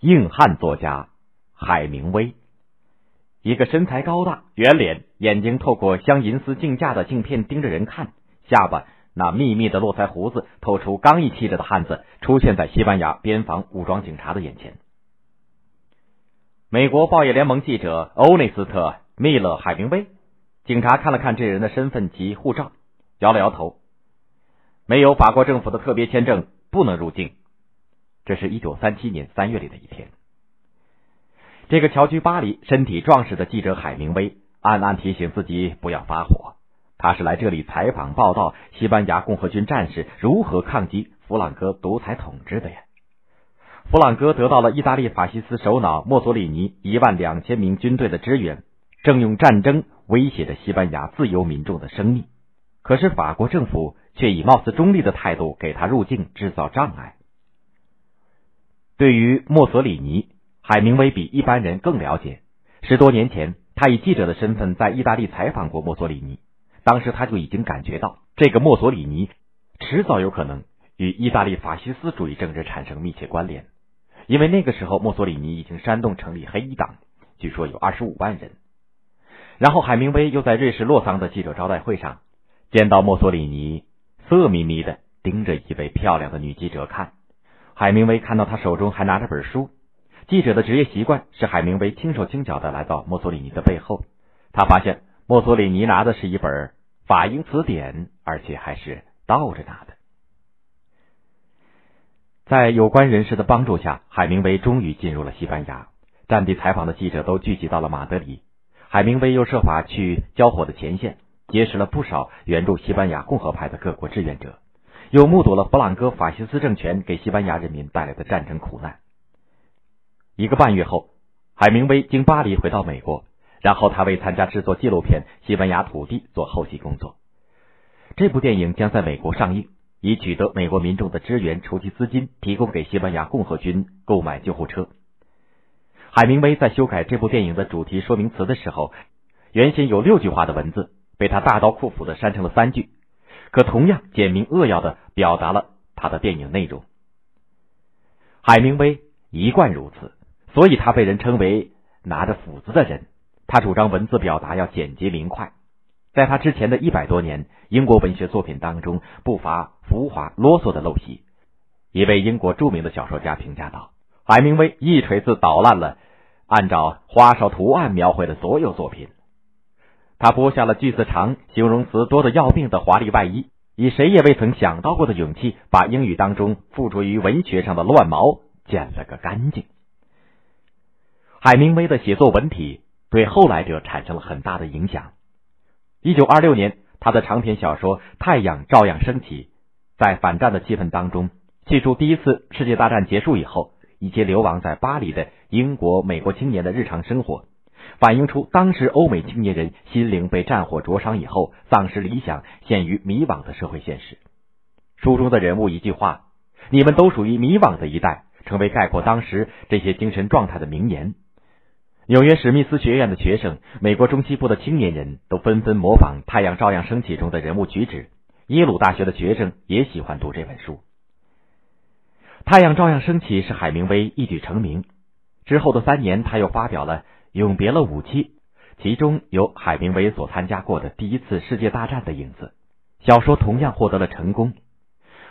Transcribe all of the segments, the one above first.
硬汉作家海明威，一个身材高大、圆脸、眼睛透过镶银丝镜架的镜片盯着人看，下巴那密密的络腮胡子透出刚毅气质的汉子，出现在西班牙边防武装警察的眼前。美国报业联盟记者欧内斯特·密勒·海明威，警察看了看这人的身份及护照，摇了摇头，没有法国政府的特别签证，不能入境。这是一九三七年三月里的一天。这个侨居巴黎、身体壮实的记者海明威暗暗提醒自己不要发火。他是来这里采访报道西班牙共和军战士如何抗击弗朗哥独裁统治的呀。弗朗哥得到了意大利法西斯首脑墨索里尼一万两千名军队的支援，正用战争威胁着西班牙自由民众的生命。可是法国政府却以貌似中立的态度给他入境制造障碍。对于墨索里尼，海明威比一般人更了解。十多年前，他以记者的身份在意大利采访过墨索里尼，当时他就已经感觉到，这个墨索里尼迟早有可能与意大利法西斯主义政治产生密切关联，因为那个时候墨索里尼已经煽动成立黑衣党，据说有二十五万人。然后，海明威又在瑞士洛桑的记者招待会上见到墨索里尼，色眯眯的盯着一位漂亮的女记者看。海明威看到他手中还拿着本书。记者的职业习惯是海明威轻手轻脚的来到墨索里尼的背后。他发现墨索里尼拿的是一本法英词典，而且还是倒着拿的。在有关人士的帮助下，海明威终于进入了西班牙。战地采访的记者都聚集到了马德里。海明威又设法去交火的前线，结识了不少援助西班牙共和派的各国志愿者。又目睹了弗朗哥法西斯政权给西班牙人民带来的战争苦难。一个半月后，海明威经巴黎回到美国，然后他为参加制作纪录片《西班牙土地》做后期工作。这部电影将在美国上映，以取得美国民众的支援，筹集资金，提供给西班牙共和军购买救护车。海明威在修改这部电影的主题说明词的时候，原先有六句话的文字，被他大刀阔斧的删成了三句。可同样简明扼要的表达了他的电影内容。海明威一贯如此，所以他被人称为拿着斧子的人。他主张文字表达要简洁明快。在他之前的一百多年英国文学作品当中，不乏浮华啰嗦的陋习。一位英国著名的小说家评价道：“海明威一锤子捣烂了按照花哨图案描绘的所有作品。”他剥下了句子长、形容词多的要命的华丽外衣，以谁也未曾想到过的勇气，把英语当中附着于文学上的乱毛剪了个干净。海明威的写作文体对后来者产生了很大的影响。一九二六年，他的长篇小说《太阳照样升起》在反战的气氛当中，记述第一次世界大战结束以后，一些流亡在巴黎的英国、美国青年的日常生活。反映出当时欧美青年人心灵被战火灼伤以后，丧失理想、陷于迷惘的社会现实。书中的人物一句话：“你们都属于迷惘的一代”，成为概括当时这些精神状态的名言。纽约史密斯学院的学生、美国中西部的青年人都纷纷模仿《太阳照样升起》中的人物举止。耶鲁大学的学生也喜欢读这本书。《太阳照样升起》是海明威一举成名之后的三年，他又发表了。永别了武器，其中有海明威所参加过的第一次世界大战的影子。小说同样获得了成功。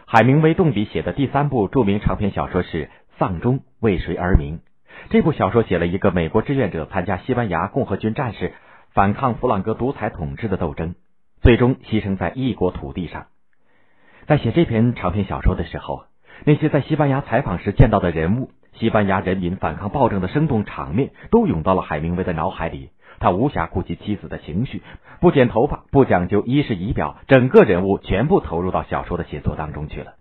海明威动笔写的第三部著名长篇小说是《丧钟为谁而鸣》。这部小说写了一个美国志愿者参加西班牙共和军战士反抗弗朗哥独裁统治的斗争，最终牺牲在异国土地上。在写这篇长篇小说的时候，那些在西班牙采访时见到的人物。西班牙人民反抗暴政的生动场面都涌到了海明威的脑海里，他无暇顾及妻子的情绪，不剪头发，不讲究衣饰仪表，整个人物全部投入到小说的写作当中去了。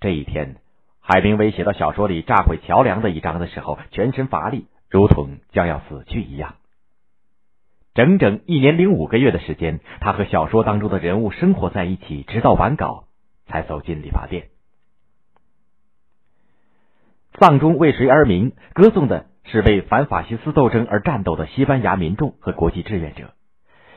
这一天，海明威写到小说里炸毁桥梁的一章的时候，全身乏力，如同将要死去一样。整整一年零五个月的时间，他和小说当中的人物生活在一起，直到完稿才走进理发店。丧钟为谁而鸣？歌颂的是为反法西斯斗争而战斗的西班牙民众和国际志愿者。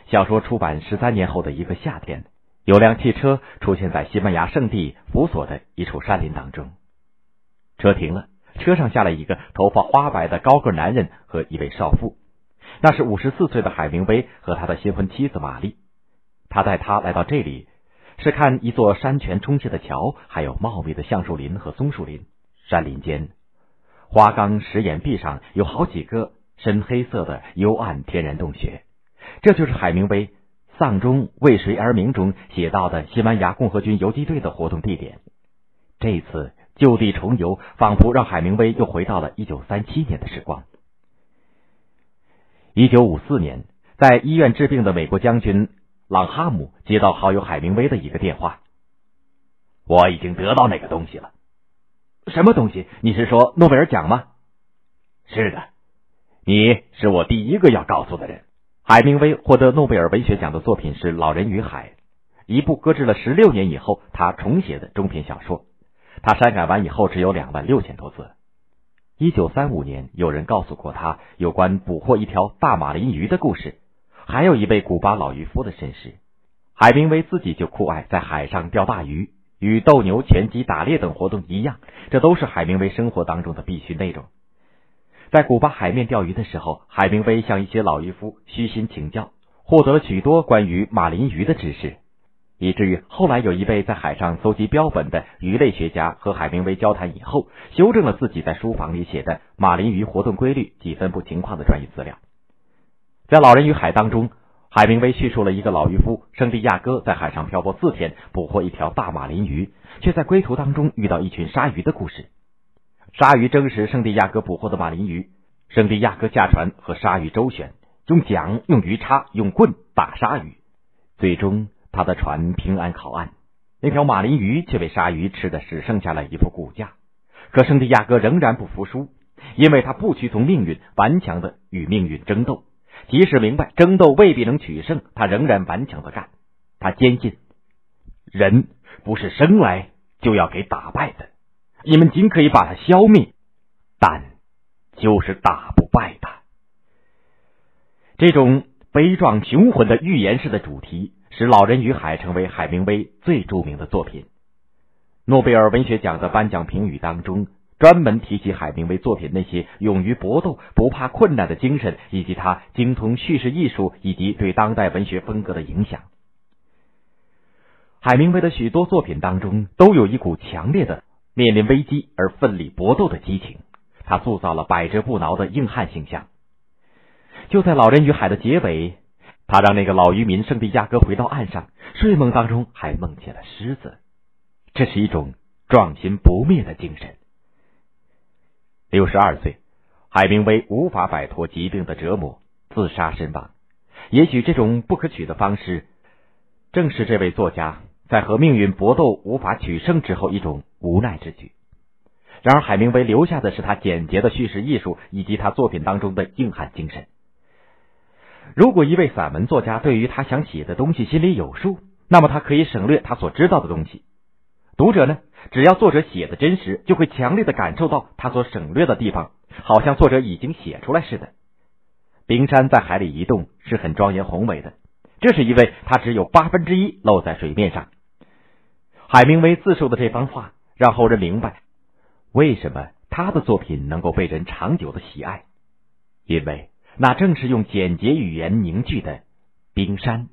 小说出版十三年后的一个夏天，有辆汽车出现在西班牙圣地弗索的一处山林当中。车停了，车上下来一个头发花白的高个男人和一位少妇，那是五十四岁的海明威和他的新婚妻子玛丽。他带他来到这里，是看一座山泉冲泻的桥，还有茂密的橡树林和松树林。山林间，花岗石岩壁上有好几个深黑色的幽暗天然洞穴，这就是海明威《丧钟为谁而鸣》中写到的西班牙共和军游击队的活动地点。这次。就地重游，仿佛让海明威又回到了一九三七年的时光。一九五四年，在医院治病的美国将军朗哈姆接到好友海明威的一个电话：“我已经得到那个东西了。”“什么东西？你是说诺贝尔奖吗？”“是的，你是我第一个要告诉的人。”海明威获得诺贝尔文学奖的作品是《老人与海》，一部搁置了十六年以后他重写的中篇小说。他删改完以后只有两万六千多字。一九三五年，有人告诉过他有关捕获一条大马林鱼的故事，还有一位古巴老渔夫的身世。海明威自己就酷爱在海上钓大鱼，与斗牛、拳击、打猎等活动一样，这都是海明威生活当中的必须内容。在古巴海面钓鱼的时候，海明威向一些老渔夫虚心请教，获得了许多关于马林鱼的知识。以至于后来有一位在海上搜集标本的鱼类学家和海明威交谈以后，修正了自己在书房里写的马林鱼活动规律及分布情况的专业资料。在《老人与海》当中，海明威叙述了一个老渔夫圣地亚哥在海上漂泊四天，捕获一条大马林鱼，却在归途当中遇到一群鲨鱼的故事。鲨鱼争食圣地亚哥捕获的马林鱼，圣地亚哥驾船和鲨鱼周旋，用桨、用鱼叉、用棍打鲨鱼，最终。他的船平安靠岸，那条马林鱼却被鲨鱼吃的只剩下了一副骨架。可圣地亚哥仍然不服输，因为他不屈从命运，顽强的与命运争斗。即使明白争斗未必能取胜，他仍然顽强的干。他坚信，人不是生来就要给打败的，你们尽可以把他消灭，但就是打不败他。这种悲壮雄浑的寓言式的主题。使《老人与海》成为海明威最著名的作品。诺贝尔文学奖的颁奖评语当中，专门提起海明威作品那些勇于搏斗、不怕困难的精神，以及他精通叙事艺术以及对当代文学风格的影响。海明威的许多作品当中都有一股强烈的面临危机而奋力搏斗的激情，他塑造了百折不挠的硬汉形象。就在《老人与海》的结尾。他让那个老渔民圣地亚哥回到岸上，睡梦当中还梦见了狮子，这是一种壮心不灭的精神。六十二岁，海明威无法摆脱疾病的折磨，自杀身亡。也许这种不可取的方式，正是这位作家在和命运搏斗无法取胜之后一种无奈之举。然而，海明威留下的是他简洁的叙事艺术以及他作品当中的硬汉精神。如果一位散文作家对于他想写的东西心里有数，那么他可以省略他所知道的东西。读者呢，只要作者写的真实，就会强烈的感受到他所省略的地方，好像作者已经写出来似的。冰山在海里移动是很庄严宏伟的，这是因为它只有八分之一露在水面上。海明威自述的这番话，让后人明白为什么他的作品能够被人长久的喜爱，因为。那正是用简洁语言凝聚的冰山。